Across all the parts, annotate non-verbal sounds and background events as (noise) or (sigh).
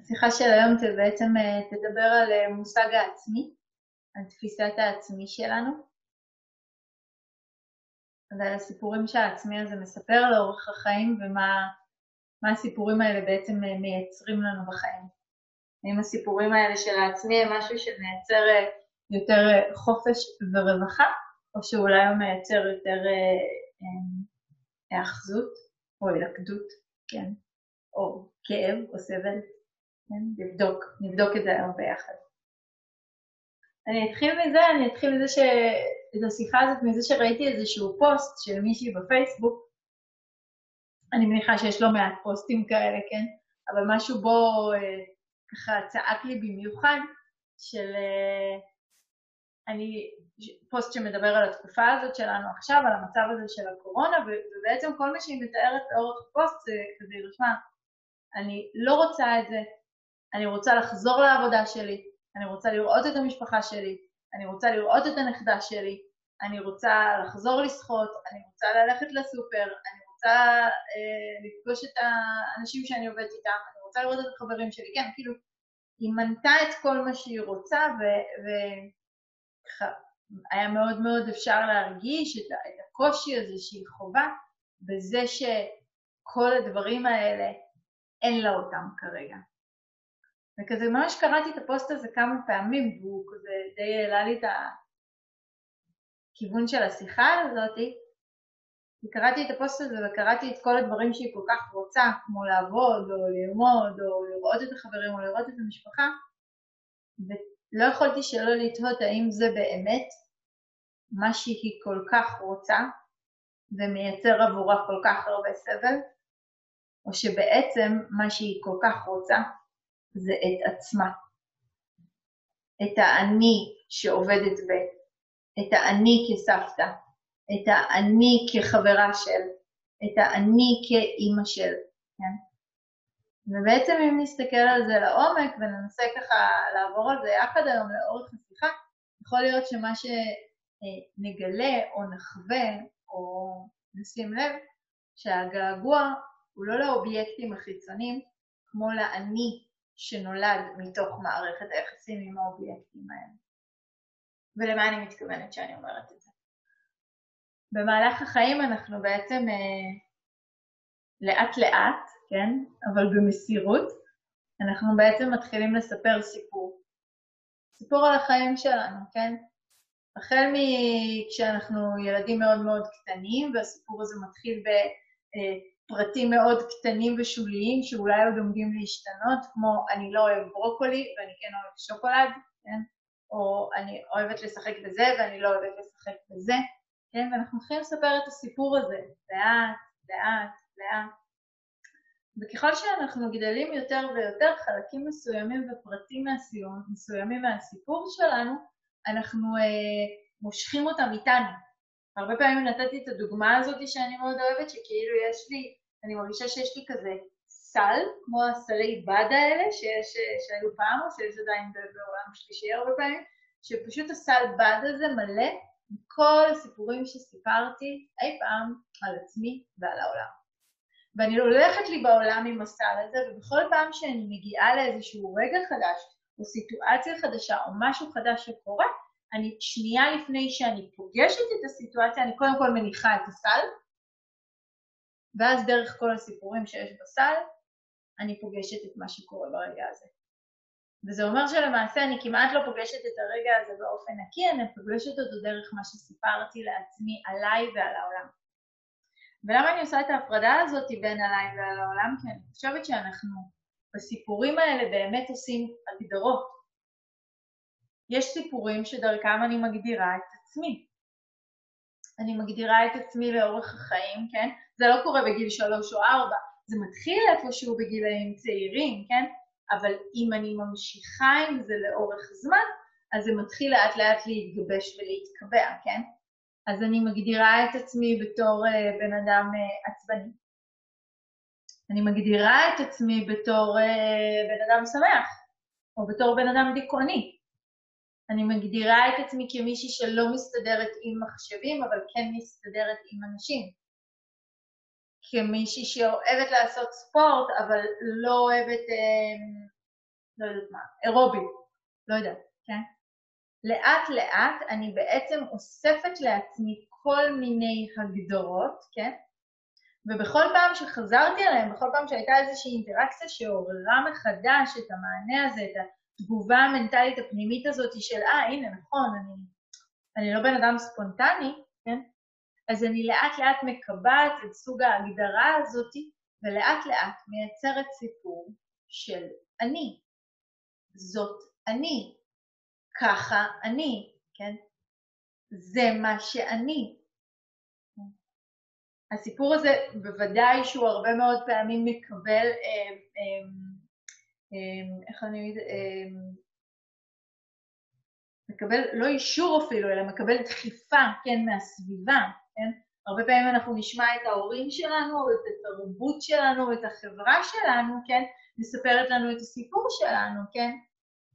השיחה של היום בעצם תדבר על מושג העצמי, על תפיסת העצמי שלנו, ועל הסיפורים שהעצמי הזה מספר לאורך החיים ומה הסיפורים האלה בעצם מייצרים לנו בחיים. האם הסיפורים האלה של העצמי הם משהו שמייצר יותר חופש ורווחה, או שאולי הוא מייצר יותר היאחזות או הילכדות, כן, או כאב או סבל, כן, נבדוק, נבדוק את זה היום ביחד. אני אתחיל מזה, אני אתחיל מזה ש... את השיחה הזאת מזה שראיתי איזשהו פוסט של מישהי בפייסבוק, אני מניחה שיש לא מעט פוסטים כאלה, כן? אבל משהו בו אה, ככה צעק לי במיוחד, של אה, אני, פוסט שמדבר על התקופה הזאת שלנו עכשיו, על המצב הזה של הקורונה, ובעצם כל מה שהיא מתארת לאורך הפוסט זה כזה, לשמה, אני לא רוצה את זה, אני רוצה לחזור לעבודה שלי, אני רוצה לראות את המשפחה שלי, אני רוצה לראות את הנכדה שלי, אני רוצה לחזור לשחות, אני רוצה ללכת לסופר, אני רוצה אה, לפגוש את האנשים שאני עובדת איתם, אני רוצה לראות את החברים שלי, כן, כאילו, היא מנתה את כל מה שהיא רוצה, וככה, היה מאוד מאוד אפשר להרגיש את, את הקושי הזה שהיא חווה, בזה שכל הדברים האלה, אין לה אותם כרגע. וכזה ממש קראתי את הפוסט הזה כמה פעמים, והוא כזה די העלה לי את הכיוון של השיחה הזאת. קראתי את הפוסט הזה וקראתי את כל הדברים שהיא כל כך רוצה, כמו לעבוד, או ללמוד, או לראות את החברים, או לראות את המשפחה, ולא יכולתי שלא לתהות האם זה באמת מה שהיא כל כך רוצה, ומייצר עבורה כל כך הרבה סבל, או שבעצם מה שהיא כל כך רוצה זה את עצמה. את האני שעובדת ב, את האני כסבתא, את האני כחברה של, את האני כאימא של, כן? ובעצם אם נסתכל על זה לעומק וננסה ככה לעבור על זה יחד היום לאורך השיחה, יכול להיות שמה שנגלה או נחווה או נשים לב, שהגעגוע הוא לא לאובייקטים החיצוניים, כמו לאני שנולד מתוך מערכת היחסים עם האובייקטים האלה. ולמה אני מתכוונת שאני אומרת את זה? במהלך החיים אנחנו בעצם אה, לאט לאט, כן, אבל במסירות, אנחנו בעצם מתחילים לספר סיפור. סיפור על החיים שלנו, כן? החל מכשאנחנו ילדים מאוד מאוד קטנים, והסיפור הזה מתחיל ב... פרטים מאוד קטנים ושוליים שאולי עוד עומדים להשתנות, כמו אני לא אוהב ברוקולי ואני כן אוהב שוקולד, כן? או אני אוהבת לשחק בזה ואני לא אוהבת לשחק בזה, כן? ואנחנו מתחילים לספר את הסיפור הזה לאט, לאט, לאט. וככל שאנחנו גדלים יותר ויותר, חלקים מסוימים ופרטים מסוימים מהסיפור שלנו, אנחנו אה, מושכים אותם איתנו. הרבה פעמים נתתי את הדוגמה הזאת שאני מאוד אוהבת, שכאילו יש לי אני מרגישה שיש לי כזה סל, כמו הסלי בד האלה שיש, שהיו פעם, או שיש עדיין בעולם שלישי הרבה פעמים, שפשוט הסל בד הזה מלא מכל הסיפורים שסיפרתי אי פעם על עצמי ועל העולם. ואני הולכת לי בעולם עם הסל הזה, ובכל פעם שאני מגיעה לאיזשהו רגע חדש, או סיטואציה חדשה, או משהו חדש שקורה, אני שנייה לפני שאני פוגשת את הסיטואציה, אני קודם כל מניחה את הסל, ואז דרך כל הסיפורים שיש בסל, אני פוגשת את מה שקורה ברגע הזה. וזה אומר שלמעשה אני כמעט לא פוגשת את הרגע הזה באופן נקי, אני פוגשת אותו דרך מה שסיפרתי לעצמי עליי ועל העולם. ולמה אני עושה את ההפרדה הזאת בין עליי ועל העולם? כי אני חושבת שאנחנו בסיפורים האלה באמת עושים הגדרות. יש סיפורים שדרכם אני מגדירה את עצמי. אני מגדירה את עצמי לאורך החיים, כן? זה לא קורה בגיל שלוש או ארבע, זה מתחיל איפשהו בגילאים צעירים, כן? אבל אם אני ממשיכה עם זה לאורך זמן, אז זה מתחיל לאט לאט להתגבש ולהתקבע, כן? אז אני מגדירה את עצמי בתור uh, בן אדם uh, עצבני. אני מגדירה את עצמי בתור uh, בן אדם שמח, או בתור בן אדם דיכאוני. אני מגדירה את עצמי כמישהי שלא מסתדרת עם מחשבים, אבל כן מסתדרת עם אנשים. כמישהי שאוהבת לעשות ספורט, אבל לא אוהבת אה, לא יודעת מה, אירובי, לא יודעת, כן? לאט לאט אני בעצם אוספת לעצמי כל מיני הגדרות, כן? ובכל פעם שחזרתי עליהם, בכל פעם שהייתה איזושהי אינטראקציה שעוררה מחדש את המענה הזה, את התגובה המנטלית הפנימית הזאת של, אה, הנה, נכון, אני, אני לא בן אדם ספונטני, כן? אז אני לאט לאט מקבעת את סוג ההגדרה הזאת, ולאט לאט מייצרת סיפור של אני. זאת אני. ככה אני, כן? זה מה שאני. הסיפור הזה בוודאי שהוא הרבה מאוד פעמים מקבל, אה, אה, איך אני אגיד, מקבל לא אישור אפילו, אלא מקבל דחיפה, כן, מהסביבה, כן? הרבה פעמים אנחנו נשמע את ההורים שלנו, את התרבות שלנו, את החברה שלנו, כן? מספרת לנו את הסיפור שלנו, כן?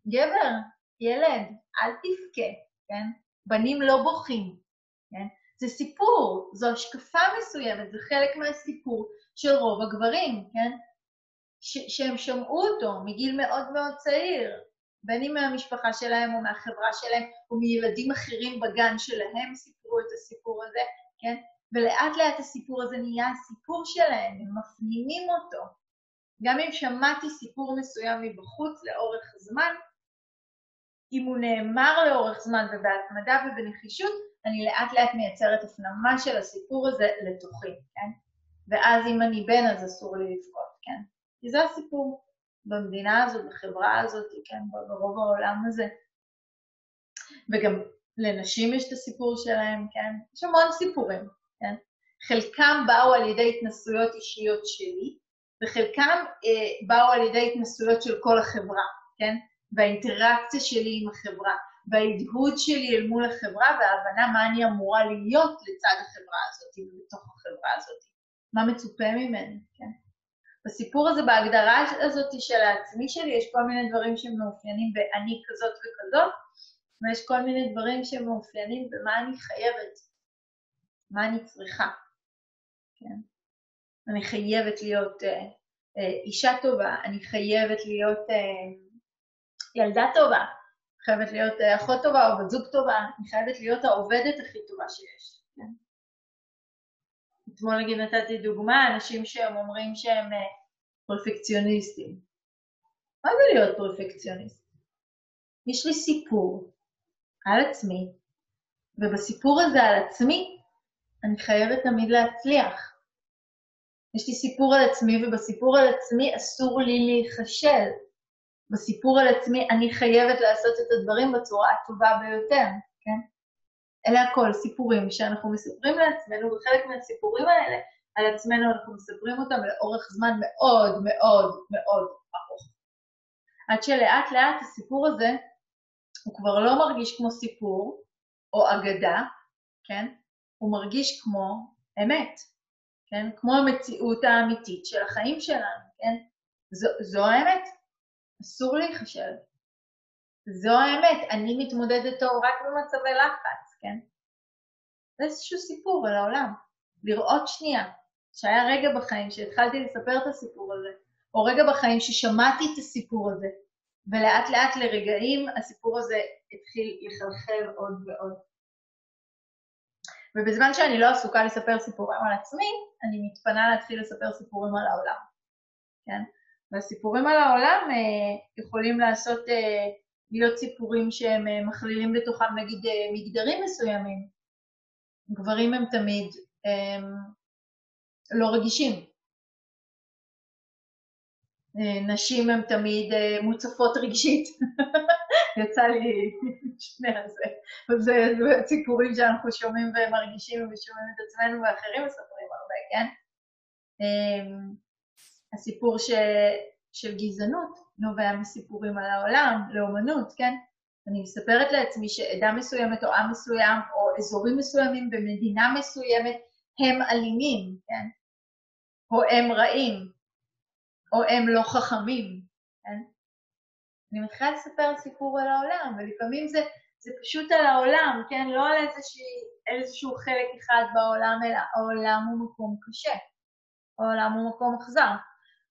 גבר, ילד, אל תבכה, כן? בנים לא בוכים, כן? זה סיפור, זו השקפה מסוימת, זה חלק מהסיפור של רוב הגברים, כן? ש- שהם שמעו אותו מגיל מאוד מאוד צעיר, בין אם מהמשפחה שלהם או מהחברה שלהם או מילדים אחרים בגן שלהם סיפרו את הסיפור הזה, כן? ולאט לאט הסיפור הזה נהיה הסיפור שלהם, הם מפנימים אותו. גם אם שמעתי סיפור מסוים מבחוץ לאורך זמן, אם הוא נאמר לאורך זמן ובהתמדה ובנחישות, אני לאט לאט מייצרת הפנמה של הסיפור הזה לתוכי, כן? ואז אם אני בן אז אסור לי לבכות, כן? כי זה הסיפור במדינה הזאת, בחברה הזאת, כן? ברוב העולם הזה. וגם לנשים יש את הסיפור שלהם, כן? יש המון סיפורים, כן? חלקם באו על ידי התנסויות אישיות שלי, וחלקם אה, באו על ידי התנסויות של כל החברה, כן? והאינטראקציה שלי עם החברה. וההדהוד שלי אל מול החברה וההבנה מה אני אמורה להיות לצד החברה הזאת ובתוך החברה הזאת, מה מצופה ממני, כן? בסיפור הזה, בהגדרה הזאת של העצמי שלי, יש כל מיני דברים שמאופיינים ב"אני כזאת וכזאת", ויש כל מיני דברים שמאופיינים במה אני חייבת, מה אני צריכה, כן? אני חייבת להיות אה, אה, אישה טובה, אני חייבת להיות אה, ילדה טובה, חייבת להיות אה, אחות טובה או בת זוג טובה, אני חייבת להיות העובדת הכי טובה שיש. כן? אתמול נגיד נתתי דוגמה, אנשים שהם אומרים שהם אה, פרפקציוניסטים. מה זה להיות פרפקציוניסט? יש לי סיפור על עצמי, ובסיפור הזה על עצמי אני חייבת תמיד להצליח. יש לי סיפור על עצמי, ובסיפור על עצמי אסור לי להיכשל. בסיפור על עצמי אני חייבת לעשות את הדברים בצורה הטובה ביותר? אלה הכל סיפורים שאנחנו מספרים לעצמנו, וחלק מהסיפורים האלה על עצמנו אנחנו מספרים אותם לאורך זמן מאוד מאוד מאוד ארוך. עד שלאט לאט הסיפור הזה הוא כבר לא מרגיש כמו סיפור או אגדה, כן? הוא מרגיש כמו אמת, כן? כמו המציאות האמיתית של החיים שלנו, כן? זו, זו האמת. אסור להיכשל. זו האמת, אני מתמודדת טוב רק במצבי לחץ, כן? זה איזשהו סיפור על העולם. לראות שנייה, שהיה רגע בחיים שהתחלתי לספר את הסיפור הזה, או רגע בחיים ששמעתי את הסיפור הזה, ולאט לאט לרגעים הסיפור הזה התחיל לחלחל עוד ועוד. ובזמן שאני לא עסוקה לספר סיפורים על עצמי, אני מתפנה להתחיל לספר סיפורים על העולם, כן? והסיפורים על העולם אה, יכולים לעשות, אה, להיות סיפורים שהם אה, מכלילים בתוכם נגיד אה, מגדרים מסוימים. גברים הם תמיד אה, לא רגישים. נשים הן תמיד מוצפות רגשית. (laughs) יצא לי שני הזה. זה, סיפורים שאנחנו שומעים ומרגישים ושומעים את עצמנו ואחרים מספרים הרבה, כן? הסיפור ש... של גזענות נובע מסיפורים על העולם, לאומנות, כן? אני מספרת לעצמי שעדה מסוימת או עם מסוים או אזורים מסוימים במדינה מסוימת הם אלימים, כן? או הם רעים, או הם לא חכמים, כן? אני מתחילה לספר סיפור על העולם, ולפעמים זה, זה פשוט על העולם, כן? לא על איזושהי, איזשהו חלק אחד בעולם, אלא העולם הוא מקום קשה, העולם הוא מקום אכזר.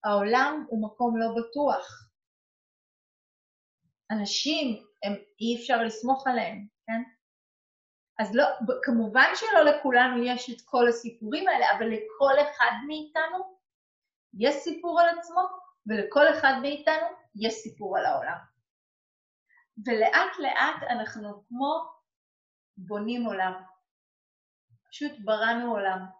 העולם הוא מקום לא בטוח. אנשים, הם, אי אפשר לסמוך עליהם, כן? אז לא, כמובן שלא לכולנו יש את כל הסיפורים האלה, אבל לכל אחד מאיתנו יש סיפור על עצמו, ולכל אחד מאיתנו יש סיפור על העולם. ולאט לאט אנחנו כמו בונים עולם. פשוט בראנו עולם.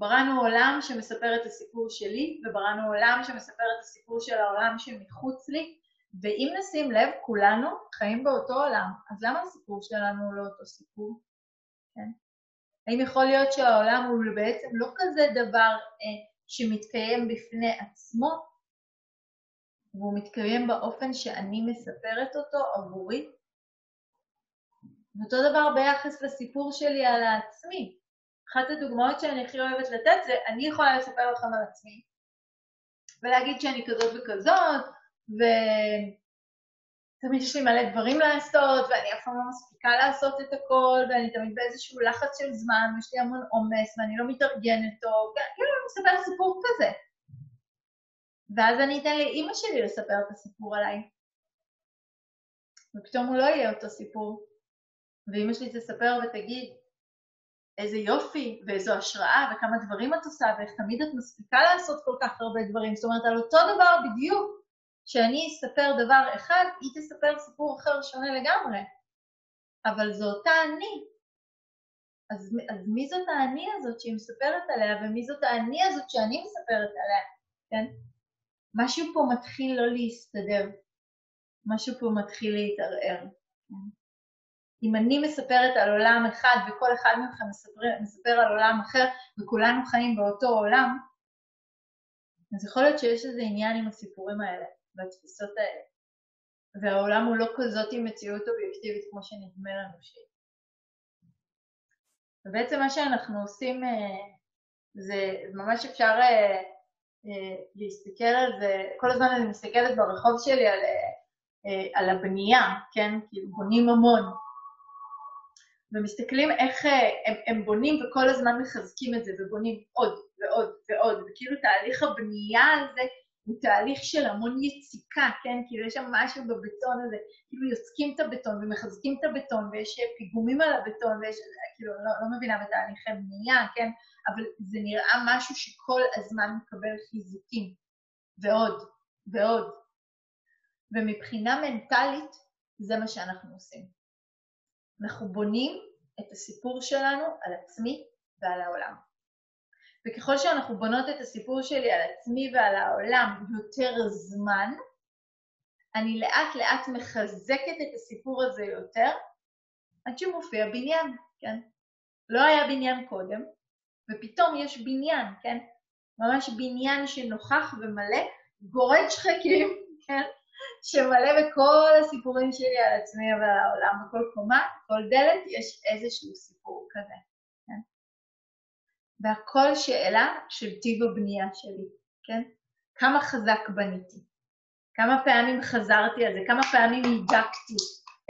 בראנו עולם שמספר את הסיפור שלי, ובראנו עולם שמספר את הסיפור של העולם שמחוץ לי, ואם נשים לב, כולנו חיים באותו עולם, אז למה הסיפור שלנו לא אותו סיפור? כן? האם יכול להיות שהעולם הוא בעצם לא כזה דבר אה, שמתקיים בפני עצמו, והוא מתקיים באופן שאני מספרת אותו עבורי? ואותו דבר ביחס לסיפור שלי על עצמי. אחת הדוגמאות שאני הכי אוהבת לתת זה, אני יכולה לספר לכם על עצמי, ולהגיד שאני כזאת וכזאת, ותמיד יש לי מלא דברים לעשות, ואני אף פעם לא מספיקה לעשות את הכל, ואני תמיד באיזשהו לחץ של זמן, ויש לי המון עומס, ואני לא מתארגנת טוב, כאילו אני מספר סיפור כזה. ואז אני אתן לאימא שלי לספר את הסיפור עליי. ופתאום הוא לא יהיה אותו סיפור. ואימא שלי תספר ותגיד, איזה יופי, ואיזו השראה, וכמה דברים את עושה, ואיך תמיד את מספיקה לעשות כל כך הרבה דברים. זאת אומרת, על אותו דבר בדיוק, שאני אספר דבר אחד, היא תספר סיפור אחר שונה לגמרי. אבל זו אותה אני. אז, אז מי זאת האני הזאת שהיא מספרת עליה, ומי זאת האני הזאת שאני מספרת עליה, כן? משהו פה מתחיל לא להסתדר, משהו פה מתחיל להתערער. כן? אם אני מספרת על עולם אחד וכל אחד מכם מספר, מספר על עולם אחר וכולנו חיים באותו עולם, אז יכול להיות שיש איזה עניין עם הסיפורים האלה והתפיסות האלה. והעולם הוא לא כזאת עם מציאות אובייקטיבית כמו שנדמה לנו שהיא. ובעצם מה שאנחנו עושים אה, זה ממש אפשר אה, אה, להסתכל על זה, כל הזמן אני מסתכלת ברחוב שלי על, על הבנייה, כן? כאילו בונים המון. ומסתכלים איך הם, הם בונים וכל הזמן מחזקים את זה ובונים עוד ועוד ועוד, וכאילו תהליך הבנייה הזה הוא תהליך של המון יציקה, כן? כאילו יש שם משהו בבטון הזה, כאילו יוצקים את הבטון ומחזקים את הבטון ויש פיגומים על הבטון ויש, כאילו, לא, לא מבינה בתהליכי בנייה, כן? אבל זה נראה משהו שכל הזמן מקבל חיזוקים, ועוד, ועוד. ומבחינה מנטלית זה מה שאנחנו עושים. אנחנו בונים את הסיפור שלנו על עצמי ועל העולם. וככל שאנחנו בונות את הסיפור שלי על עצמי ועל העולם יותר זמן, אני לאט לאט מחזקת את הסיפור הזה יותר, עד שמופיע בניין, כן? לא היה בניין קודם, ופתאום יש בניין, כן? ממש בניין שנוכח ומלא, גורד שחקים, כן? שמלא בכל הסיפורים שלי על עצמי ועל העולם, בכל קומה, כל דלת יש איזשהו סיפור כזה. כן? והכל שאלה של טיב הבנייה שלי, כן? כמה חזק בניתי, כמה פעמים חזרתי על זה, כמה פעמים הידקתי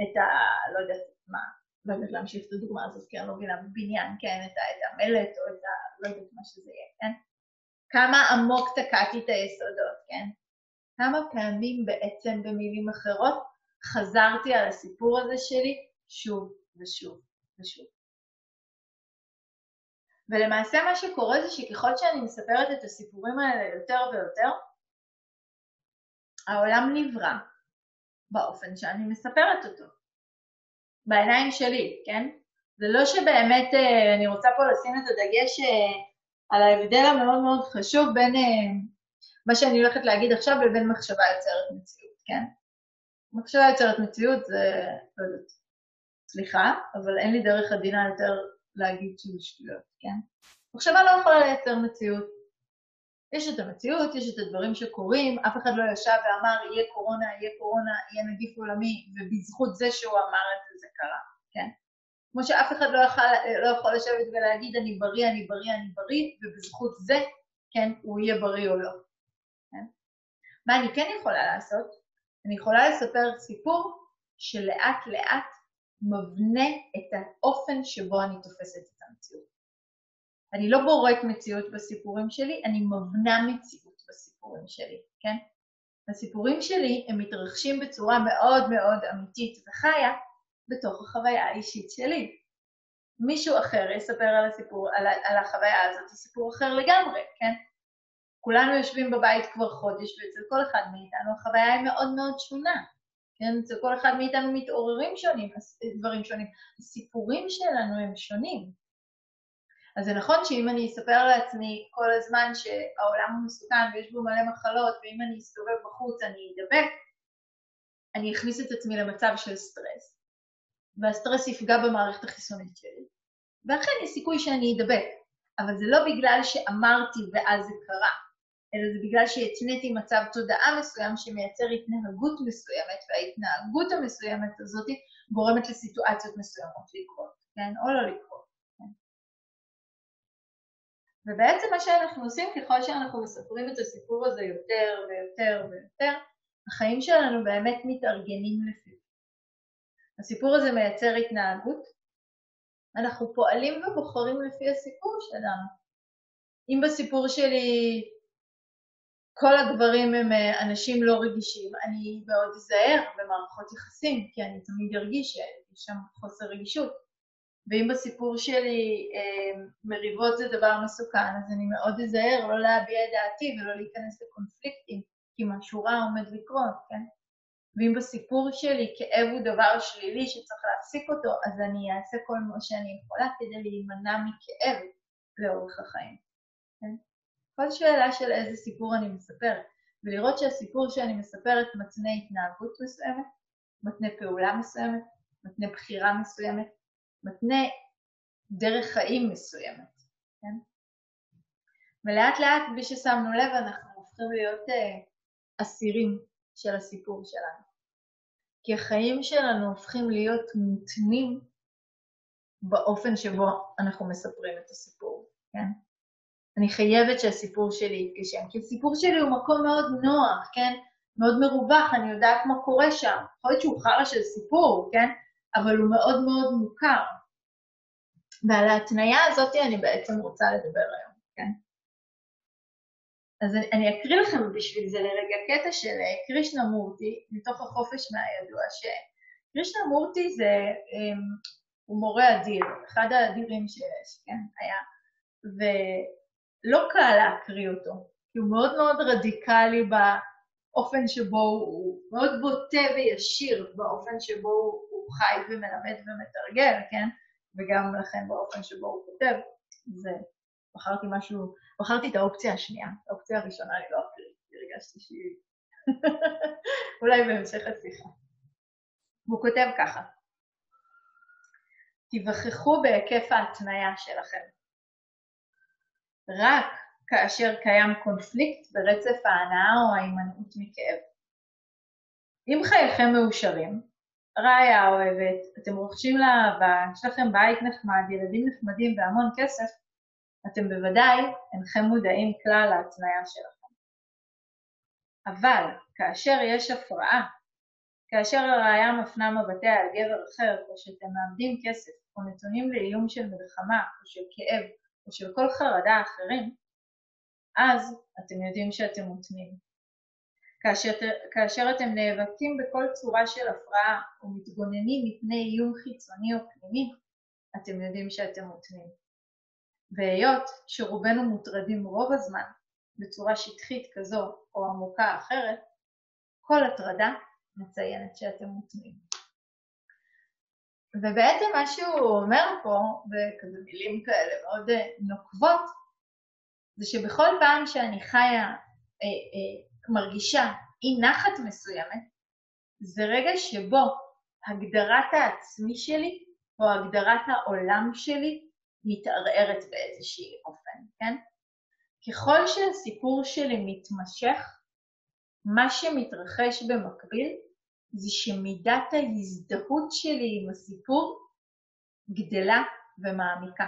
את ה... לא יודעת מה, לא יודעת להמשיך את הדוגמה הזאת, כי אני לא מבינה בבניין, כן? את המלט או את ה... לא יודעת מה שזה יהיה, כן? כמה עמוק תקעתי את היסודות, כן? כמה פעמים בעצם במילים אחרות חזרתי על הסיפור הזה שלי שוב ושוב ושוב. ולמעשה מה שקורה זה שככל שאני מספרת את הסיפורים האלה יותר ויותר, העולם נברא באופן שאני מספרת אותו, בעיניים שלי, כן? זה לא שבאמת אה, אני רוצה פה לשים את הדגש אה, על ההבדל המאוד מאוד חשוב בין אה, מה שאני הולכת להגיד עכשיו לבין מחשבה יוצרת מציאות, כן? מחשבה יוצרת מציאות זה, לא יודעת, סליחה, אבל אין לי דרך עדינה יותר להגיד שזה שטויות, כן? מחשבה לא יכולה לייצר מציאות. יש את המציאות, יש את הדברים שקורים, אף אחד לא ישב ואמר יהיה קורונה, יהיה קורונה, יהיה נגיף עולמי, ובזכות זה שהוא אמר את זה, זה קרה, כן? כמו שאף אחד לא יכול, לא יכול לשבת ולהגיד אני בריא, אני בריא, אני בריא, ובזכות זה, כן, הוא יהיה בריא או לא. מה אני כן יכולה לעשות? אני יכולה לספר סיפור שלאט לאט מבנה את האופן שבו אני תופסת את המציאות. אני לא בוראת מציאות בסיפורים שלי, אני מבנה מציאות בסיפורים שלי, כן? הסיפורים שלי הם מתרחשים בצורה מאוד מאוד אמיתית וחיה בתוך החוויה האישית שלי. מישהו אחר יספר על הסיפור, על, על החוויה הזאת, סיפור אחר לגמרי, כן? כולנו יושבים בבית כבר חודש, ואצל כל אחד מאיתנו החוויה היא מאוד מאוד שונה. כן, אצל כל אחד מאיתנו מתעוררים שונים, דברים שונים. הסיפורים שלנו הם שונים. אז זה נכון שאם אני אספר לעצמי כל הזמן שהעולם הוא מסוכן ויש בו מלא מחלות, ואם אני אסתובב בחוץ אני אדבק, אני אכניס את עצמי למצב של סטרס, והסטרס יפגע במערכת החיסונית שלי, ואכן יש סיכוי שאני אדבק, אבל זה לא בגלל שאמרתי ואז זה קרה, אלא זה בגלל שהתניתי מצב תודעה מסוים שמייצר התנהגות מסוימת, וההתנהגות המסוימת הזאת גורמת לסיטואציות מסוימות לקרות, כן? או לא לקרות. כן? ובעצם מה שאנחנו עושים ככל שאנחנו מספרים את הסיפור הזה יותר ויותר ויותר, החיים שלנו באמת מתארגנים לפיו. הסיפור הזה מייצר התנהגות, אנחנו פועלים ובוחרים לפי הסיפור שלנו. אם בסיפור שלי כל הגברים הם אה, אנשים לא רגישים, אני מאוד אזהר במערכות יחסים, כי אני תמיד ארגיש שיש שם חוסר רגישות. ואם בסיפור שלי אה, מריבות זה דבר מסוכן, אז אני מאוד אזהר לא להביע את דעתי ולא להיכנס לקונפליקטים, כי משהו רע עומד לקרות, כן? ואם בסיפור שלי כאב הוא דבר שלילי שצריך להפסיק אותו, אז אני אעשה כל מה שאני יכולה כדי להימנע מכאב לאורך החיים, כן? כל שאלה של איזה סיפור אני מספרת, ולראות שהסיפור שאני מספרת מתנה התנהגות מסוימת, מתנה פעולה מסוימת, מתנה בחירה מסוימת, מתנה דרך חיים מסוימת, כן? ולאט לאט, בלי ששמנו לב, אנחנו הופכים להיות uh, אסירים של הסיפור שלנו. כי החיים שלנו הופכים להיות מותנים באופן שבו אנחנו מספרים את הסיפור, כן? אני חייבת שהסיפור שלי יתגשם, כי הסיפור שלי הוא מקום מאוד נוח, כן? מאוד מרווח, אני יודעת מה קורה שם. יכול להיות שהוא חרא של סיפור, כן? אבל הוא מאוד מאוד מוכר. ועל ההתניה הזאת אני בעצם רוצה לדבר היום, כן? אז אני, אני אקריא לכם בשביל זה לרגע קטע של אה, קרישנה מורטי, מתוך החופש מהידוע, שקרישנה מורטי זה, um, הוא מורה אדיר, אחד האדירים שיש, כן, היה, ולא קל להקריא אותו, כי הוא מאוד מאוד רדיקלי באופן שבו הוא, מאוד בוטה וישיר באופן שבו הוא חי ומלמד ומתרגל, כן, וגם לכן באופן שבו הוא כותב, זה, בחרתי משהו בחרתי את האופציה השנייה, האופציה הראשונה אני לא אקריא, כי הרגשתי שהיא... (laughs) אולי בהמשך השיחה. הוא כותב ככה: תיווכחו בהיקף ההתניה שלכם. רק כאשר קיים קונפליקט ברצף ההנאה או ההימנעות מכאב. אם חייכם מאושרים, רעיה אוהבת, אתם רוכשים לאהבה, יש לכם בית נחמד, ילדים נחמדים והמון כסף, אתם בוודאי אינכם מודעים כלל להתניה שלכם. אבל כאשר יש הפרעה, כאשר הראיה מפנה מבטיה על גבר אחר, או שאתם מאבדים כסף, או נתונים לאיום של מלחמה, או של כאב, או של כל חרדה אחרים, אז אתם יודעים שאתם מותנים. כאשר, כאשר אתם נאבקים בכל צורה של הפרעה, או מתגוננים מפני איום חיצוני או פנימי, אתם יודעים שאתם מותנים. והיות שרובנו מוטרדים רוב הזמן בצורה שטחית כזו או עמוקה אחרת, כל הטרדה מציינת שאתם מוטמים. ובעצם מה שהוא אומר פה, בכזה מילים כאלה מאוד אה, נוקבות, זה שבכל פעם שאני חיה, אה, אה, מרגישה אי נחת מסוימת, זה רגע שבו הגדרת העצמי שלי או הגדרת העולם שלי מתערערת באיזשהי אופן, כן? ככל שהסיפור שלי מתמשך, מה שמתרחש במקביל זה שמידת ההזדהות שלי עם הסיפור גדלה ומעמיקה.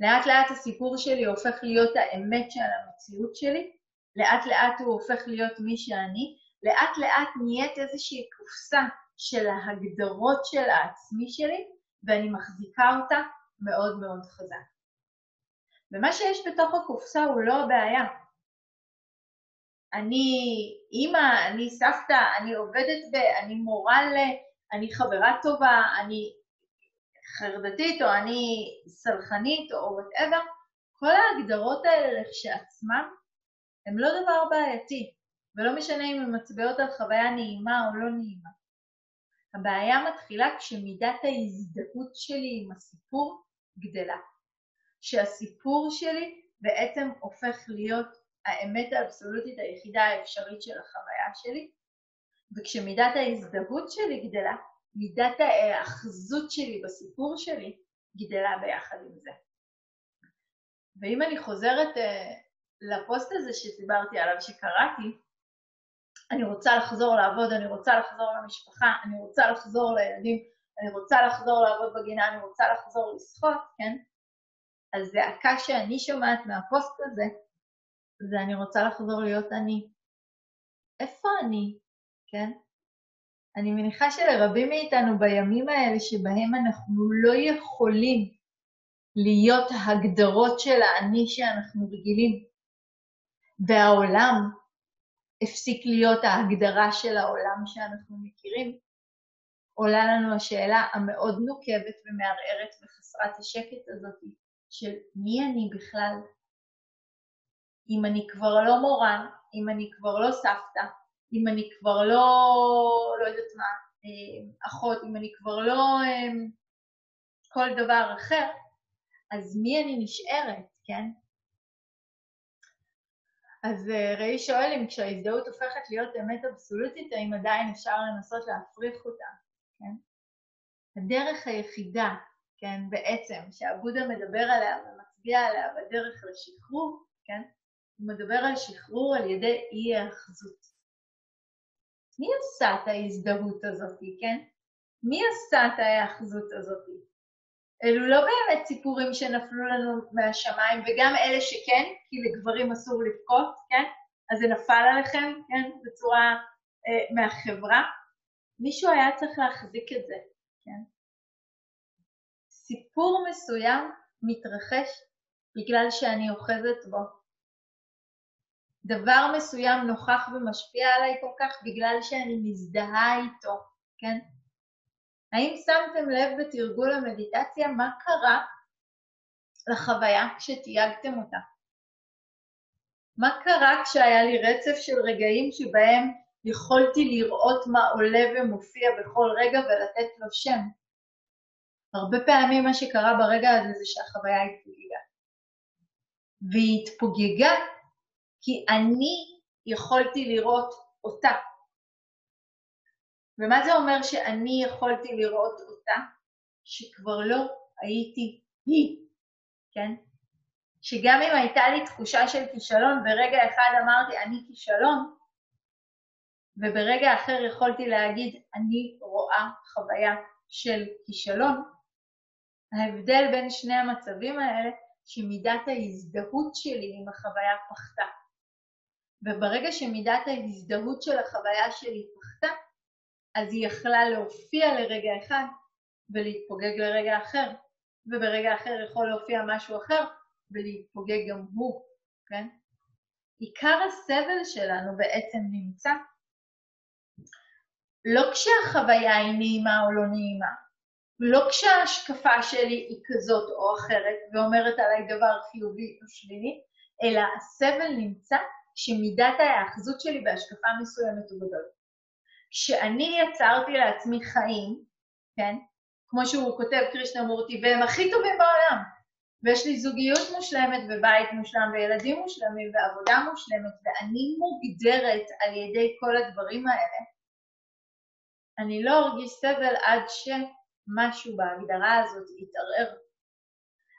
לאט לאט הסיפור שלי הופך להיות האמת של המציאות שלי, לאט לאט הוא הופך להיות מי שאני, לאט לאט נהיית איזושהי קופסה של ההגדרות של העצמי שלי, ואני מחזיקה אותה מאוד מאוד חזק. ומה שיש בתוך הקופסה הוא לא הבעיה. אני אימא, אני סבתא, אני עובדת ב... אני מורה ל... אני חברה טובה, אני חרדתית או אני סלחנית או וואטאבר, כל ההגדרות האלה לכשעצמן הן לא דבר בעייתי, ולא משנה אם הן מצביעות על חוויה נעימה או לא נעימה. הבעיה מתחילה כשמידת ההזדהות שלי עם הסיפור גדלה. שהסיפור שלי בעצם הופך להיות האמת האבסולוטית היחידה האפשרית של החוויה שלי, וכשמידת ההזדהות שלי גדלה, מידת ההאחזות שלי בסיפור שלי גדלה ביחד עם זה. ואם אני חוזרת uh, לפוסט הזה שדיברתי עליו, שקראתי, אני רוצה לחזור לעבוד, אני רוצה לחזור למשפחה, אני רוצה לחזור לילדים, אני רוצה לחזור לעבוד בגינה, אני רוצה לחזור לשחות, כן? הזעקה שאני שומעת מהפוסט הזה, זה אני רוצה לחזור להיות אני. איפה אני, כן? אני מניחה שלרבים מאיתנו בימים האלה שבהם אנחנו לא יכולים להיות הגדרות של האני שאנחנו רגילים, והעולם הפסיק להיות ההגדרה של העולם שאנחנו מכירים, עולה לנו השאלה המאוד נוקבת ומערערת וחסרת השקט הזאת של מי אני בכלל? אם אני כבר לא מורה, אם אני כבר לא סבתא, אם אני כבר לא, לא יודעת מה, אה, אחות, אם אני כבר לא אה, כל דבר אחר, אז מי אני נשארת, כן? אז אה, ראי שואל אם כשההזדהות הופכת להיות אמת אבסולוטית, האם עדיין אפשר לנסות להפריך אותה, כן? הדרך היחידה, כן, בעצם, שעבודה מדבר עליה ומצביע עליה בדרך לשחרור, כן? הוא מדבר על שחרור על ידי אי האחזות. מי עשה את ההזדהות הזאת, כן? מי עשה את ההאחזות הזאת? אלו לא באמת סיפורים שנפלו לנו מהשמיים, וגם אלה שכן, כי לגברים אסור לבכות, כן? אז זה נפל עליכם, כן? בצורה אה, מהחברה. מישהו היה צריך להחזיק את זה, כן? סיפור מסוים מתרחש בגלל שאני אוחזת בו, דבר מסוים נוכח ומשפיע עליי כל כך בגלל שאני מזדהה איתו, כן? האם שמתם לב בתרגול המדיטציה מה קרה לחוויה כשתייגתם אותה? מה קרה כשהיה לי רצף של רגעים שבהם יכולתי לראות מה עולה ומופיע בכל רגע ולתת לו שם? הרבה פעמים מה שקרה ברגע הזה זה שהחוויה התפוגגה. והיא התפוגגה כי אני יכולתי לראות אותה. ומה זה אומר שאני יכולתי לראות אותה? שכבר לא הייתי היא, כן? שגם אם הייתה לי תחושה של כישלון, ברגע אחד אמרתי אני כישלון, וברגע אחר יכולתי להגיד אני רואה חוויה של כישלון, ההבדל בין שני המצבים האלה שמידת ההזדהות שלי עם החוויה פחתה. וברגע שמידת ההזדהות של החוויה שלי פחתה, אז היא יכלה להופיע לרגע אחד ולהתפוגג לרגע אחר, וברגע אחר יכול להופיע משהו אחר ולהתפוגג גם הוא, כן? עיקר הסבל שלנו בעצם נמצא לא כשהחוויה היא נעימה או לא נעימה, לא כשההשקפה שלי היא כזאת או אחרת ואומרת עליי דבר חיובי או שלילי, אלא הסבל נמצא שמידת ההאחזות שלי בהשקפה מסוימת הוא גדול. כשאני יצרתי לעצמי חיים, כן, כמו שהוא כותב קרישנמורטי, והם הכי טובים בעולם, ויש לי זוגיות מושלמת ובית מושלם וילדים מושלמים ועבודה מושלמת, ואני מוגדרת על ידי כל הדברים האלה, אני לא ארגיש סבל עד שמשהו בהגדרה הזאת יתערער.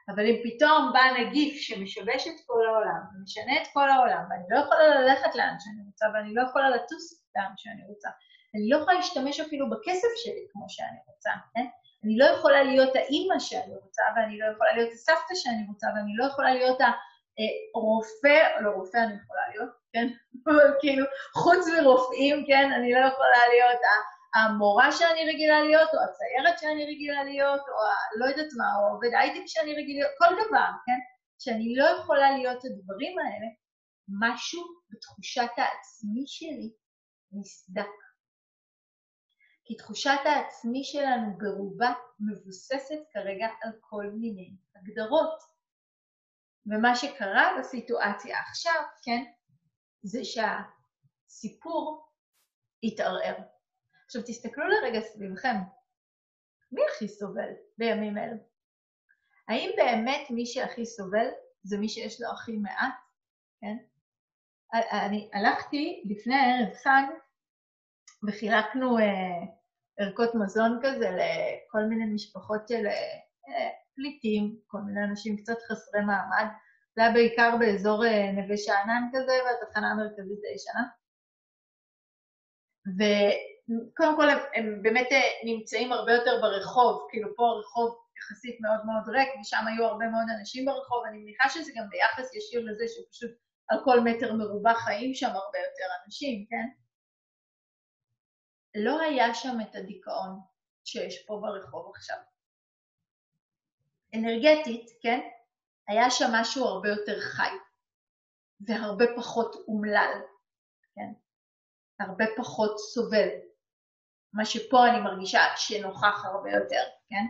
אבל אם פתאום בא נגיף שמשבש את כל העולם ומשנה את כל העולם, ואני לא יכולה ללכת לאן שאני רוצה, ואני לא יכולה לטוס לאן שאני רוצה, אני לא יכולה להשתמש אפילו בכסף שלי כמו שאני רוצה, כן? אני לא יכולה להיות האימא שאני רוצה, ואני לא יכולה להיות הסבתא שאני רוצה, ואני לא יכולה להיות הרופא, לא רופא אני יכולה להיות, כן? (laughs) כאילו, חוץ מרופאים, כן? אני לא יכולה להיות המורה שאני רגילה להיות, או הציירת שאני רגילה להיות, או לא יודעת מה, או עובד הייטק שאני רגילה להיות, כל דבר, כן? שאני לא יכולה להיות הדברים האלה, משהו בתחושת העצמי שלי נסדק. כי תחושת העצמי שלנו ברובה מבוססת כרגע על כל מיני הגדרות. ומה שקרה בסיטואציה עכשיו, כן, זה שהסיפור התערער. עכשיו תסתכלו לרגע סביבכם, מי הכי סובל בימים אלו? האם באמת מי שהכי סובל זה מי שיש לו הכי מעט? כן? אני הלכתי לפני הערב חג וחילקנו אה, ערכות מזון כזה לכל מיני משפחות של אה, פליטים, כל מיני אנשים קצת חסרי מעמד. זה היה בעיקר באזור אה, נווה שאנן כזה, והתחנה המרכזית הישנה. וקודם כל הם, הם באמת אה, נמצאים הרבה יותר ברחוב, כאילו פה הרחוב יחסית מאוד מאוד ריק, ושם היו הרבה מאוד אנשים ברחוב, אני מניחה שזה גם ביחס ישיר לזה שפשוט על כל מטר מרובע חיים שם הרבה יותר אנשים, כן? לא היה שם את הדיכאון שיש פה ברחוב עכשיו. אנרגטית, כן? היה שם משהו הרבה יותר חי, והרבה פחות אומלל, כן? הרבה פחות סובל. מה שפה אני מרגישה שנוכח הרבה יותר, כן?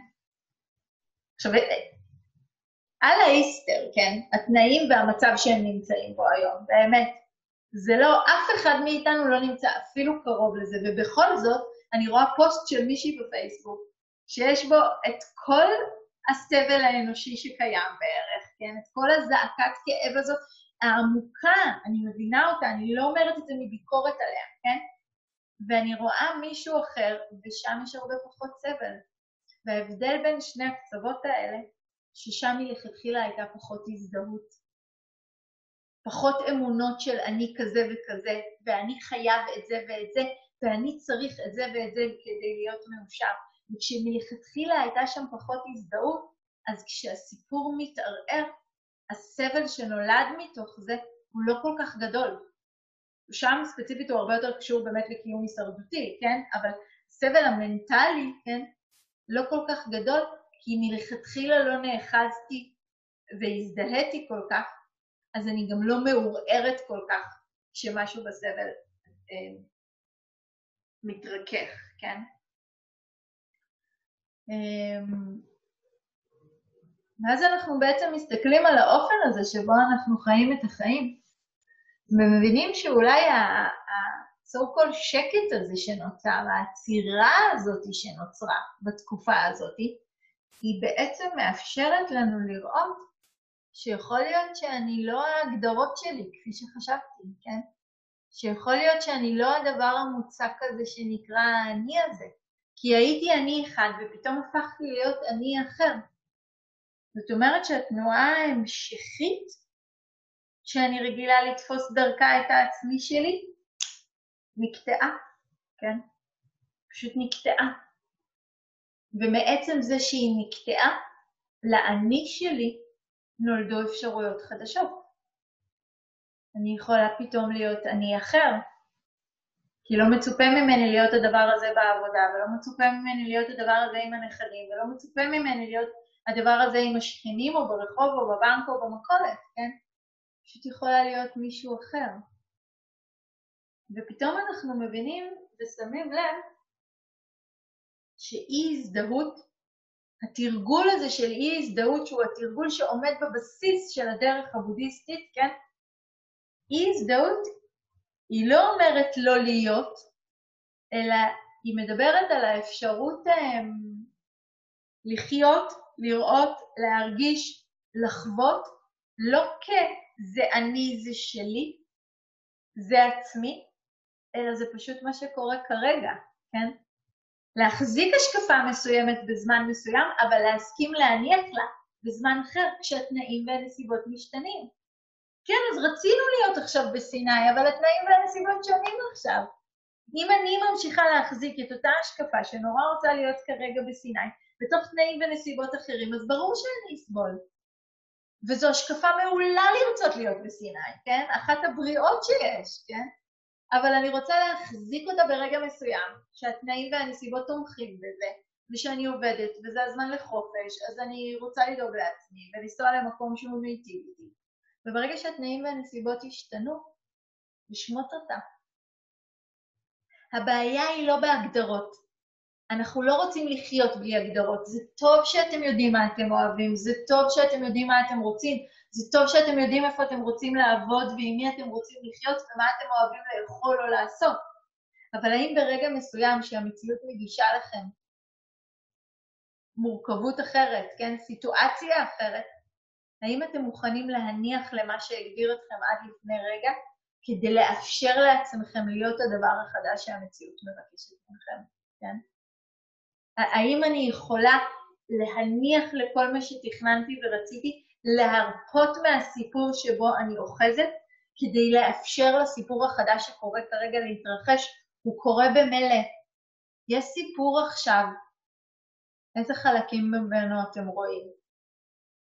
עכשיו, על האיסטר, כן? התנאים והמצב שהם נמצאים בו היום, באמת, זה לא, אף אחד מאיתנו לא נמצא אפילו קרוב לזה, ובכל זאת, אני רואה פוסט של מישהי בפייסבוק, שיש בו את כל הסבל האנושי שקיים בערך, כן? את כל הזעקת כאב הזאת העמוקה, אני מבינה אותה, אני לא אומרת את זה מביקורת עליה, כן? ואני רואה מישהו אחר, ושם יש הרבה פחות סבל. וההבדל בין שני הקצוות האלה, ששם מלכתחילה הייתה פחות הזדהות. פחות אמונות של אני כזה וכזה, ואני חייב את זה ואת זה, ואני צריך את זה ואת זה כדי להיות מאושר. וכשמלכתחילה הייתה שם פחות הזדהות, אז כשהסיפור מתערער, הסבל שנולד מתוך זה הוא לא כל כך גדול. שם ספציפית הוא הרבה יותר קשור באמת לקיום הישרדותי, כן? אבל הסבל המנטלי, כן? לא כל כך גדול, כי מלכתחילה לא נאחזתי והזדהיתי כל כך, אז אני גם לא מעורערת כל כך כשמשהו בסבל אה, מתרכך, כן? אה, ואז אנחנו בעצם מסתכלים על האופן הזה שבו אנחנו חיים את החיים, ומבינים שאולי ה-so שקט הזה שנוצר, העצירה הזאת שנוצרה בתקופה הזאת, היא בעצם מאפשרת לנו לראות שיכול להיות שאני לא ההגדרות שלי כפי שחשבתי, כן? שיכול להיות שאני לא הדבר המוצק הזה שנקרא האני הזה, כי הייתי אני אחד ופתאום הפכתי להיות אני אחר. זאת אומרת שהתנועה ההמשכית שאני רגילה לתפוס דרכה את העצמי שלי נקטעה, כן? פשוט נקטעה. ומעצם זה שהיא נקטעה, לאני שלי נולדו אפשרויות חדשות. אני יכולה פתאום להיות אני אחר, כי לא מצופה ממני להיות הדבר הזה בעבודה, ולא מצופה ממני להיות הדבר הזה עם הנכדים, ולא מצופה ממני להיות הדבר הזה עם השכנים או ברחוב או בבנק או במכולת, כן? פשוט יכולה להיות מישהו אחר. ופתאום אנחנו מבינים ושמים לב שאי הזדהות, התרגול הזה של אי הזדהות שהוא התרגול שעומד בבסיס של הדרך הבודהיסטית, כן? אי הזדהות היא לא אומרת לא להיות, אלא היא מדברת על האפשרות הם, לחיות לראות, להרגיש, לחוות, לא כזה אני, זה שלי, זה עצמי, אלא זה פשוט מה שקורה כרגע, כן? להחזיק השקפה מסוימת בזמן מסוים, אבל להסכים להניח לה בזמן אחר כשהתנאים והנסיבות משתנים. כן, אז רצינו להיות עכשיו בסיני, אבל התנאים והנסיבות שונים עכשיו. אם אני ממשיכה להחזיק את אותה השקפה שנורא רוצה להיות כרגע בסיני, בתוך תנאים ונסיבות אחרים, אז ברור שאני אסבול. וזו השקפה מעולה לרצות להיות בסיני, כן? אחת הבריאות שיש, כן? אבל אני רוצה להחזיק אותה ברגע מסוים, שהתנאים והנסיבות תומכים בזה, ושאני עובדת, וזה הזמן לחופש, אז אני רוצה לדאוג לעצמי, ולנסוע למקום שהוא מיטיב איתי, וברגע שהתנאים והנסיבות ישתנו, לשמוט אותה. הבעיה היא לא בהגדרות. אנחנו לא רוצים לחיות בלי הגדרות. זה טוב שאתם יודעים מה אתם אוהבים, זה טוב שאתם יודעים מה אתם רוצים, זה טוב שאתם יודעים איפה אתם רוצים לעבוד ועם מי אתם רוצים לחיות ומה אתם אוהבים לאכול או לעשות. אבל האם ברגע מסוים שהמציאות מגישה לכם מורכבות אחרת, כן, סיטואציה אחרת, האם אתם מוכנים להניח למה שהגדיר אתכם עד לפני רגע, כדי לאפשר לעצמכם להיות הדבר החדש שהמציאות מבקשת מכם, כן? האם אני יכולה להניח לכל מה שתכננתי ורציתי, להרפות מהסיפור שבו אני אוחזת, כדי לאפשר לסיפור החדש שקורה כרגע להתרחש, הוא קורה במילא. יש סיפור עכשיו, איזה חלקים ממנו אתם רואים?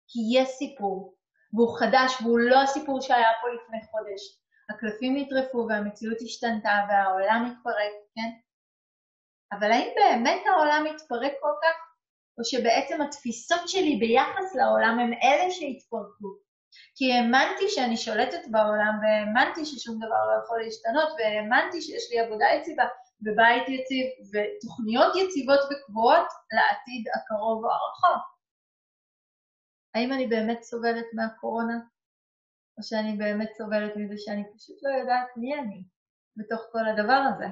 כי יש סיפור, והוא חדש, והוא לא הסיפור שהיה פה לפני חודש. הקלפים נטרפו והמציאות השתנתה והעולם התפרק, כן? אבל האם באמת העולם מתפרק כל כך, או שבעצם התפיסות שלי ביחס לעולם הם אלה שהתפרקו? כי האמנתי שאני שולטת בעולם, והאמנתי ששום דבר לא יכול להשתנות, והאמנתי שיש לי עבודה יציבה, ובית יציב, ותוכניות יציבות וקבועות לעתיד הקרוב או הרחוק. האם אני באמת סובלת מהקורונה? או שאני באמת סובלת מזה שאני פשוט לא יודעת מי אני בתוך כל הדבר הזה?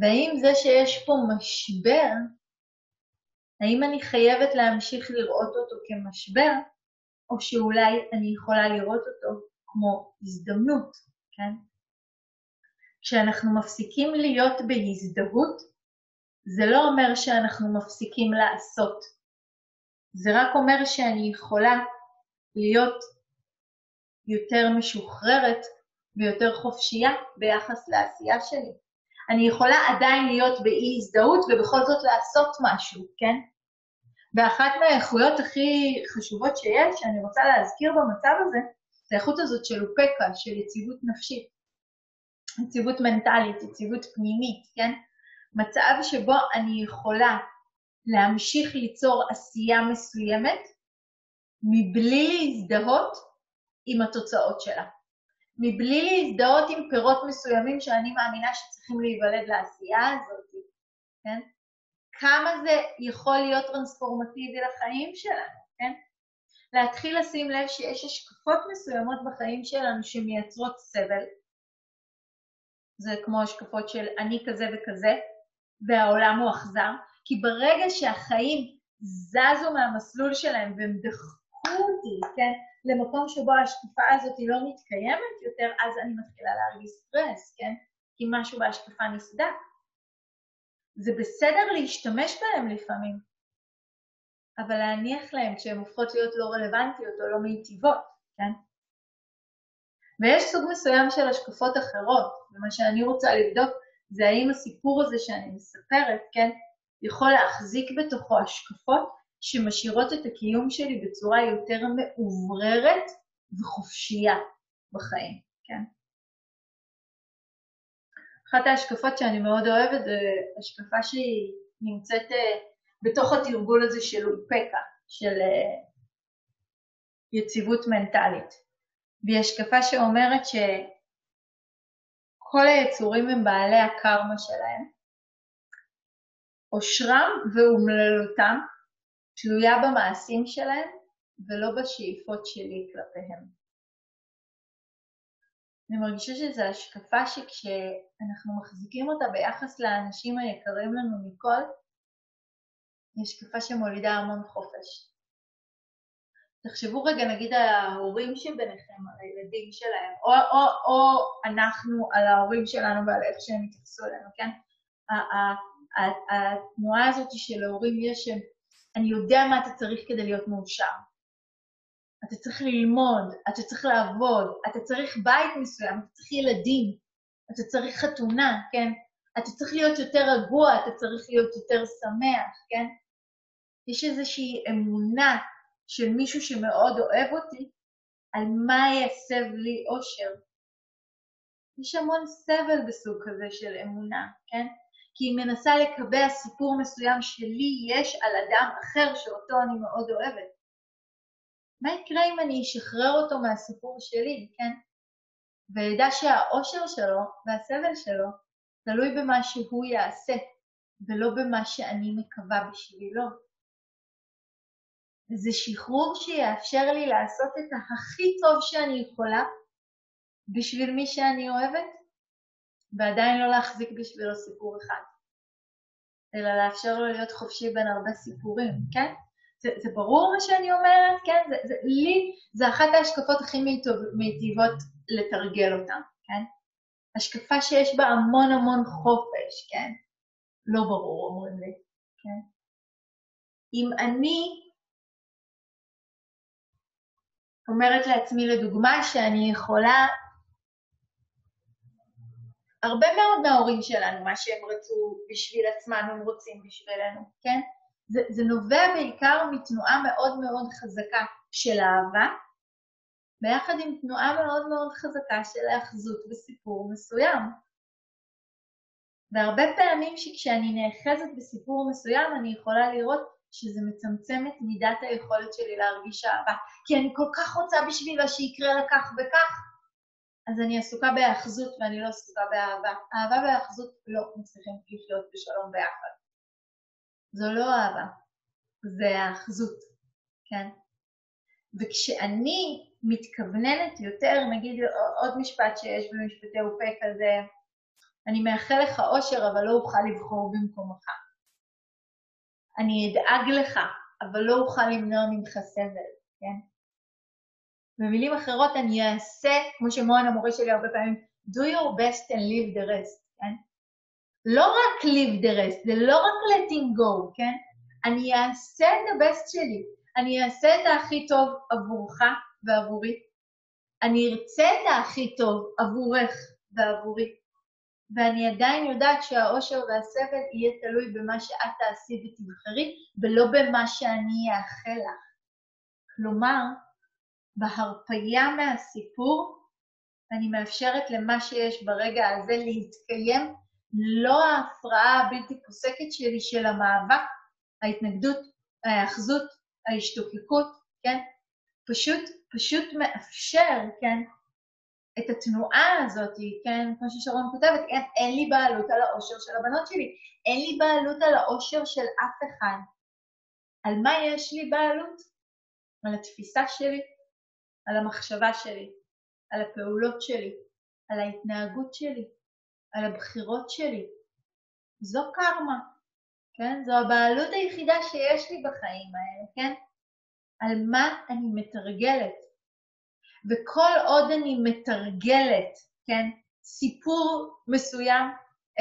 והאם זה שיש פה משבר, האם אני חייבת להמשיך לראות אותו כמשבר, או שאולי אני יכולה לראות אותו כמו הזדמנות, כן? כשאנחנו מפסיקים להיות בהזדהות, זה לא אומר שאנחנו מפסיקים לעשות. זה רק אומר שאני יכולה להיות יותר משוחררת ויותר חופשייה ביחס לעשייה שלי. אני יכולה עדיין להיות באי הזדהות ובכל זאת לעשות משהו, כן? ואחת מהאיכויות הכי חשובות שיש, שאני רוצה להזכיר במצב הזה, זה האיכות הזאת של אופקה, של יציבות נפשית, יציבות מנטלית, יציבות פנימית, כן? מצב שבו אני יכולה להמשיך ליצור עשייה מסוימת מבלי להזדהות עם התוצאות שלה. מבלי להזדהות עם פירות מסוימים שאני מאמינה שצריכים להיוולד לעשייה הזאת, כן? כמה זה יכול להיות טרנספורמטיבי לחיים שלנו, כן? להתחיל לשים לב שיש השקפות מסוימות בחיים שלנו שמייצרות סבל. זה כמו השקפות של אני כזה וכזה, והעולם הוא אכזר, כי ברגע שהחיים זזו מהמסלול שלהם והם דחקו אותי, כן, למקום שבו ההשקפה הזאת היא לא מתקיימת יותר, אז אני מתחילה להרגיש סטרס, כן? כי משהו בהשקפה נסדק. זה בסדר להשתמש בהם לפעמים, אבל להניח להם כשהן הופכות להיות לא רלוונטיות או לא מיטיבות, כן? ויש סוג מסוים של השקפות אחרות, ומה שאני רוצה לבדוק זה האם הסיפור הזה שאני מספרת, כן, יכול להחזיק בתוכו השקפות שמשאירות את הקיום שלי בצורה יותר מאובררת וחופשייה בחיים, כן? אחת ההשקפות שאני מאוד אוהבת זה השקפה שהיא נמצאת uh, בתוך התרגול הזה של אופקה, של uh, יציבות מנטלית. והיא השקפה שאומרת שכל היצורים הם בעלי הקרמה שלהם, עושרם ואומללותם תלויה במעשים שלהם ולא בשאיפות שלי כלפיהם. אני מרגישה שזו השקפה שכשאנחנו מחזיקים אותה ביחס לאנשים היקרים לנו מכל, היא השקפה שמולידה המון חופש. תחשבו רגע נגיד על ההורים שביניכם, על הילדים שלהם, או, או, או אנחנו על ההורים שלנו ועל איך שהם התייחסו אלינו, כן? התנועה הזאת של ההורים יש שהם אני יודע מה אתה צריך כדי להיות מאושר. אתה צריך ללמוד, אתה צריך לעבוד, אתה צריך בית מסוים, אתה צריך ילדים, אתה צריך חתונה, כן? אתה צריך להיות יותר רגוע, אתה צריך להיות יותר שמח, כן? יש איזושהי אמונה של מישהו שמאוד אוהב אותי על מה יסב לי אושר. יש המון סבל בסוג כזה של אמונה, כן? כי היא מנסה לקבע סיפור מסוים שלי יש על אדם אחר שאותו אני מאוד אוהבת. מה יקרה אם אני אשחרר אותו מהסיפור שלי, כן? וידע שהאושר שלו והסבל שלו תלוי במה שהוא יעשה, ולא במה שאני מקווה בשבילו. זה שחרור שיאפשר לי לעשות את הכי טוב שאני יכולה בשביל מי שאני אוהבת, ועדיין לא להחזיק בשבילו סיפור אחד, אלא לאפשר לו להיות חופשי בין הרבה סיפורים, כן? זה, זה ברור מה שאני אומרת, כן? זה, זה, לי, זה אחת ההשקפות הכי מיטיבות לתרגל אותן, כן? השקפה שיש בה המון המון חופש, כן? לא ברור, אומרים לי, כן? אם אני אומרת לעצמי לדוגמה שאני יכולה, הרבה מאוד מההורים שלנו, מה שהם רצו בשביל עצמם, הם רוצים בשבילנו, כן? זה, זה נובע בעיקר מתנועה מאוד מאוד חזקה של אהבה, ביחד עם תנועה מאוד מאוד חזקה של האחזות בסיפור מסוים. והרבה פעמים שכשאני נאחזת בסיפור מסוים אני יכולה לראות שזה מצמצם את מידת היכולת שלי להרגיש אהבה. כי אני כל כך רוצה בשבילו שיקרה לה כך וכך, אז אני עסוקה בהאחזות ואני לא עסוקה באהבה. אהבה והאחזות לא מצליחים לחיות בשלום ביחד. זו לא אהבה, זה האחזות, כן? וכשאני מתכווננת יותר, נגיד עוד משפט שיש במשפטי אופה כזה, אני מאחל לך אושר אבל לא אוכל לבחור במקומך. אני אדאג לך, אבל לא אוכל למנוע ממך סבל, כן? במילים אחרות אני אעשה, כמו שמוהן המורה שלי הרבה פעמים, do your best and leave the rest, כן? לא רק leave the rest, זה לא רק letting go, כן? אני אעשה את ה-best שלי, אני אעשה את הכי טוב עבורך ועבורי, אני ארצה את הכי טוב עבורך ועבורי, ואני עדיין יודעת שהאושר והסבל יהיה תלוי במה שאת תעשי ותבחרי, ולא במה שאני אאחל לך. כלומר, בהרפייה מהסיפור, אני מאפשרת למה שיש ברגע הזה להתקיים, לא ההפרעה הבלתי פוסקת שלי של המאבק, ההתנגדות, ההאחזות, ההשתוקקות, כן? פשוט, פשוט מאפשר, כן? את התנועה הזאת, כן, כמו ששרון כותבת, אין, אין לי בעלות על האושר של הבנות שלי, אין לי בעלות על האושר של אף אחד. על מה יש לי בעלות? על התפיסה שלי, על המחשבה שלי, על הפעולות שלי, על ההתנהגות שלי, על הבחירות שלי. זו קרמה, כן? זו הבעלות היחידה שיש לי בחיים האלה, כן? על מה אני מתרגלת. וכל עוד אני מתרגלת, כן, סיפור מסוים,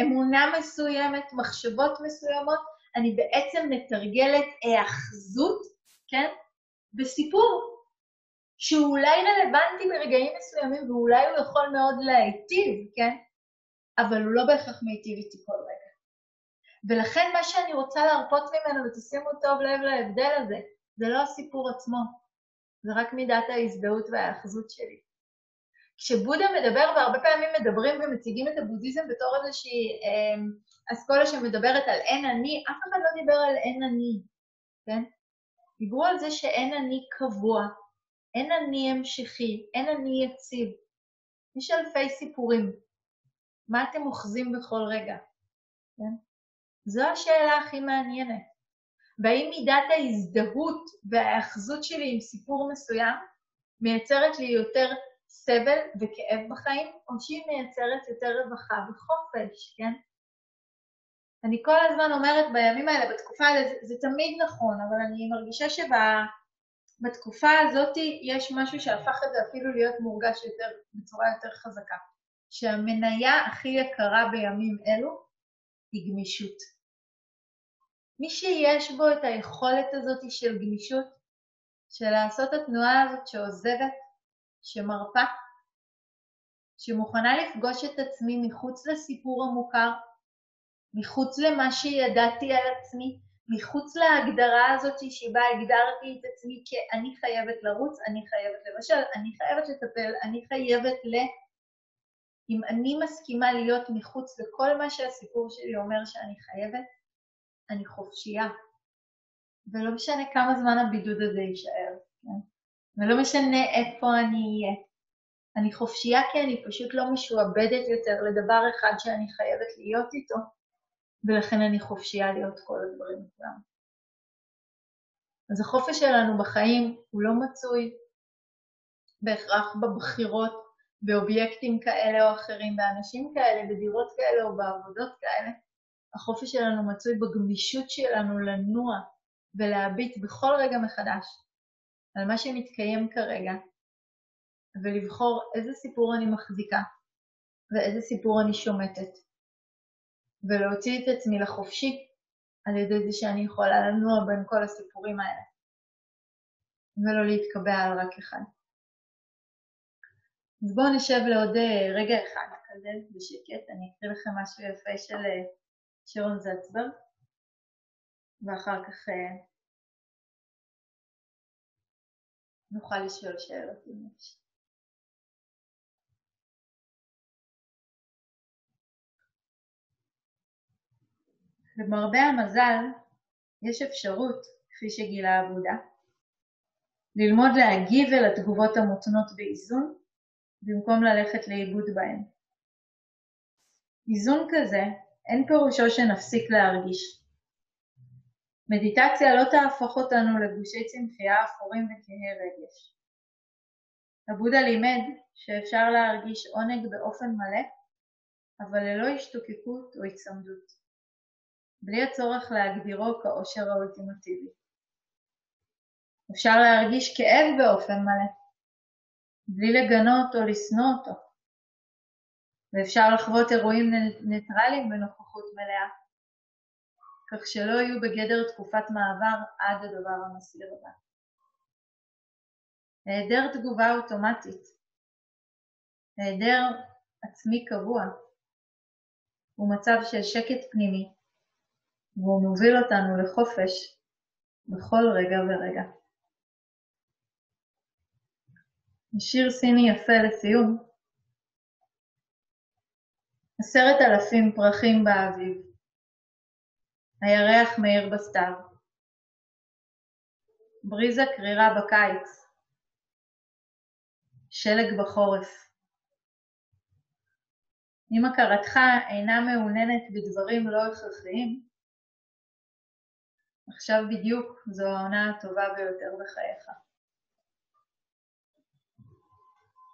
אמונה מסוימת, מחשבות מסוימות, אני בעצם מתרגלת היאחזות, כן, בסיפור שהוא אולי רלוונטי ברגעים מסוימים ואולי הוא יכול מאוד להיטיב, כן, אבל הוא לא בהכרח מיטיב איתי כל רגע. ולכן מה שאני רוצה להרפות ממנו, ותשימו טוב לב להבדל הזה, זה לא הסיפור עצמו, זה רק מידת ההזדהות וההאחזות שלי. כשבודה מדבר, והרבה פעמים מדברים ומציגים את הבודהיזם בתור איזושהי אה, אסכולה שמדברת על אין אני, אף אחד לא דיבר על אין אני, כן? דיברו על זה שאין אני קבוע, אין אני המשכי, אין אני יציב. יש אלפי סיפורים. מה אתם אוחזים בכל רגע? כן? זו השאלה הכי מעניינת. והאם מידת ההזדהות וההאחזות שלי עם סיפור מסוים מייצרת לי יותר סבל וכאב בחיים, או שהיא מייצרת יותר רווחה וחופש, כן? אני כל הזמן אומרת בימים האלה, בתקופה האלה, זה, זה תמיד נכון, אבל אני מרגישה שבתקופה הזאת יש משהו שהפך את זה אפילו להיות מורגש יותר, בצורה יותר חזקה. שהמניה הכי יקרה בימים אלו היא גמישות. מי שיש בו את היכולת הזאת של גמישות, של לעשות התנועה הזאת שעוזבת, שמרפה, שמוכנה לפגוש את עצמי מחוץ לסיפור המוכר, מחוץ למה שידעתי על עצמי, מחוץ להגדרה הזאת שבה הגדרתי את עצמי כאני חייבת לרוץ, אני חייבת לבשל, אני חייבת לטפל, אני חייבת ל... אם אני מסכימה להיות מחוץ לכל מה שהסיפור שלי אומר שאני חייבת, אני חופשייה. ולא משנה כמה זמן הבידוד הזה יישאר. כן? ולא משנה איפה אני אהיה. אני חופשייה כי אני פשוט לא משועבדת יותר לדבר אחד שאני חייבת להיות איתו, ולכן אני חופשייה להיות כל הדברים כולם. אז החופש שלנו בחיים הוא לא מצוי בהכרח בבחירות, באובייקטים כאלה או אחרים, באנשים כאלה, בדירות כאלה או בעבודות כאלה. החופש שלנו מצוי בגמישות שלנו לנוע ולהביט בכל רגע מחדש על מה שמתקיים כרגע, ולבחור איזה סיפור אני מחזיקה ואיזה סיפור אני שומטת, ולהוציא את עצמי לחופשי על ידי זה שאני יכולה לנוע בין כל הסיפורים האלה, ולא להתקבע על רק אחד. אז בואו נשב לעוד אה, רגע אחד כזה בשקט, אני אקריא לכם משהו יפה של אה, שרון זצברג, ואחר כך אה, נוכל לשאול שאלות אם יש. למרבה המזל, יש אפשרות, כפי שגילה עבודה, ללמוד להגיב אל התגובות המותנות באיזון, במקום ללכת לאיבוד בהן. איזון כזה, אין פירושו שנפסיק להרגיש. מדיטציה לא תהפוך אותנו לגושי צמחייה אפורים וכהי רגש. הבודה לימד שאפשר להרגיש עונג באופן מלא, אבל ללא השתוקקות או הצמדות, בלי הצורך להגדירו כאושר האולטימטיבי. אפשר להרגיש כאב באופן מלא, בלי לגנות או לשנוא אותו, ואפשר לחוות אירועים ניטרליים בנוכחות מלאה, כך שלא יהיו בגדר תקופת מעבר עד הדבר המסעיר הבא. היעדר תגובה אוטומטית, היעדר עצמי קבוע, הוא מצב של שקט פנימי, והוא מוביל אותנו לחופש בכל רגע ורגע. שיר סיני יפה לסיום. עשרת אלפים פרחים באביב, הירח מאיר בסתיו. בריזה קרירה בקיץ. שלג בחורף. אם הכרתך אינה מעוננת בדברים לא הכרחיים, עכשיו בדיוק זו העונה הטובה ביותר בחייך.